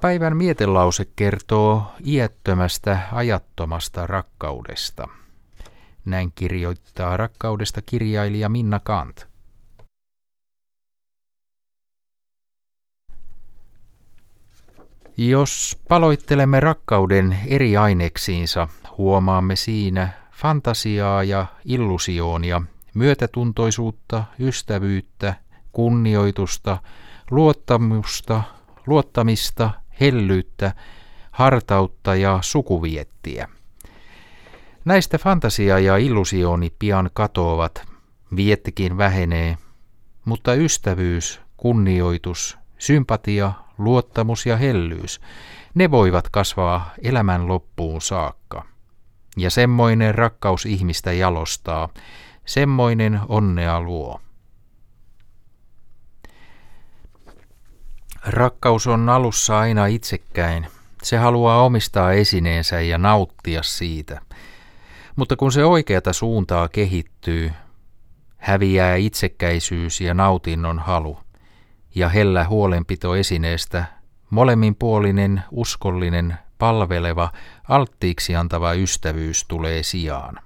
Päivän mietelause kertoo iättömästä ajattomasta rakkaudesta. Näin kirjoittaa rakkaudesta kirjailija Minna Kant. Jos paloittelemme rakkauden eri aineksiinsa, huomaamme siinä fantasiaa ja illusioonia, myötätuntoisuutta, ystävyyttä, kunnioitusta, luottamusta, luottamista, hellyyttä, hartautta ja sukuviettiä. Näistä fantasia ja illusioni pian katoavat, viettikin vähenee, mutta ystävyys, kunnioitus, sympatia, luottamus ja hellyys, ne voivat kasvaa elämän loppuun saakka. Ja semmoinen rakkaus ihmistä jalostaa, semmoinen onnea luo. Rakkaus on alussa aina itsekkäin. Se haluaa omistaa esineensä ja nauttia siitä. Mutta kun se oikeata suuntaa kehittyy, häviää itsekkäisyys ja nautinnon halu, ja hellä huolenpito esineestä, molemminpuolinen, uskollinen, palveleva, alttiiksi antava ystävyys tulee sijaan.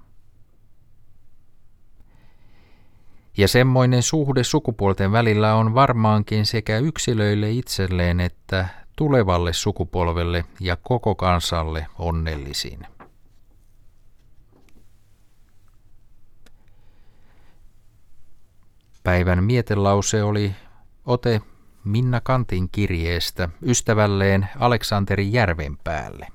Ja semmoinen suhde sukupuolten välillä on varmaankin sekä yksilöille itselleen että tulevalle sukupolvelle ja koko kansalle onnellisin. Päivän mietelause oli ote Minna Kantin kirjeestä ystävälleen Aleksanteri Järvenpäälle.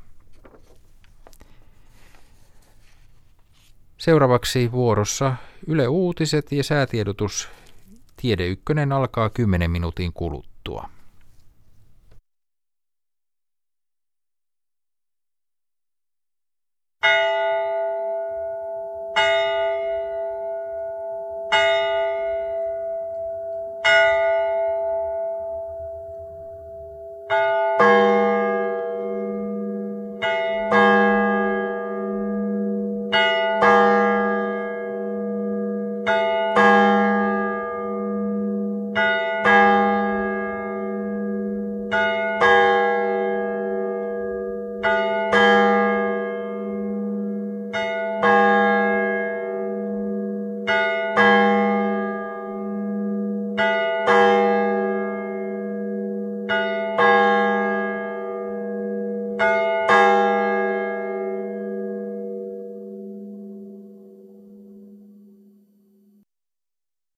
Seuraavaksi vuorossa Yle Uutiset ja säätiedotus Tiede Ykkönen alkaa 10 minuutin kuluttua. you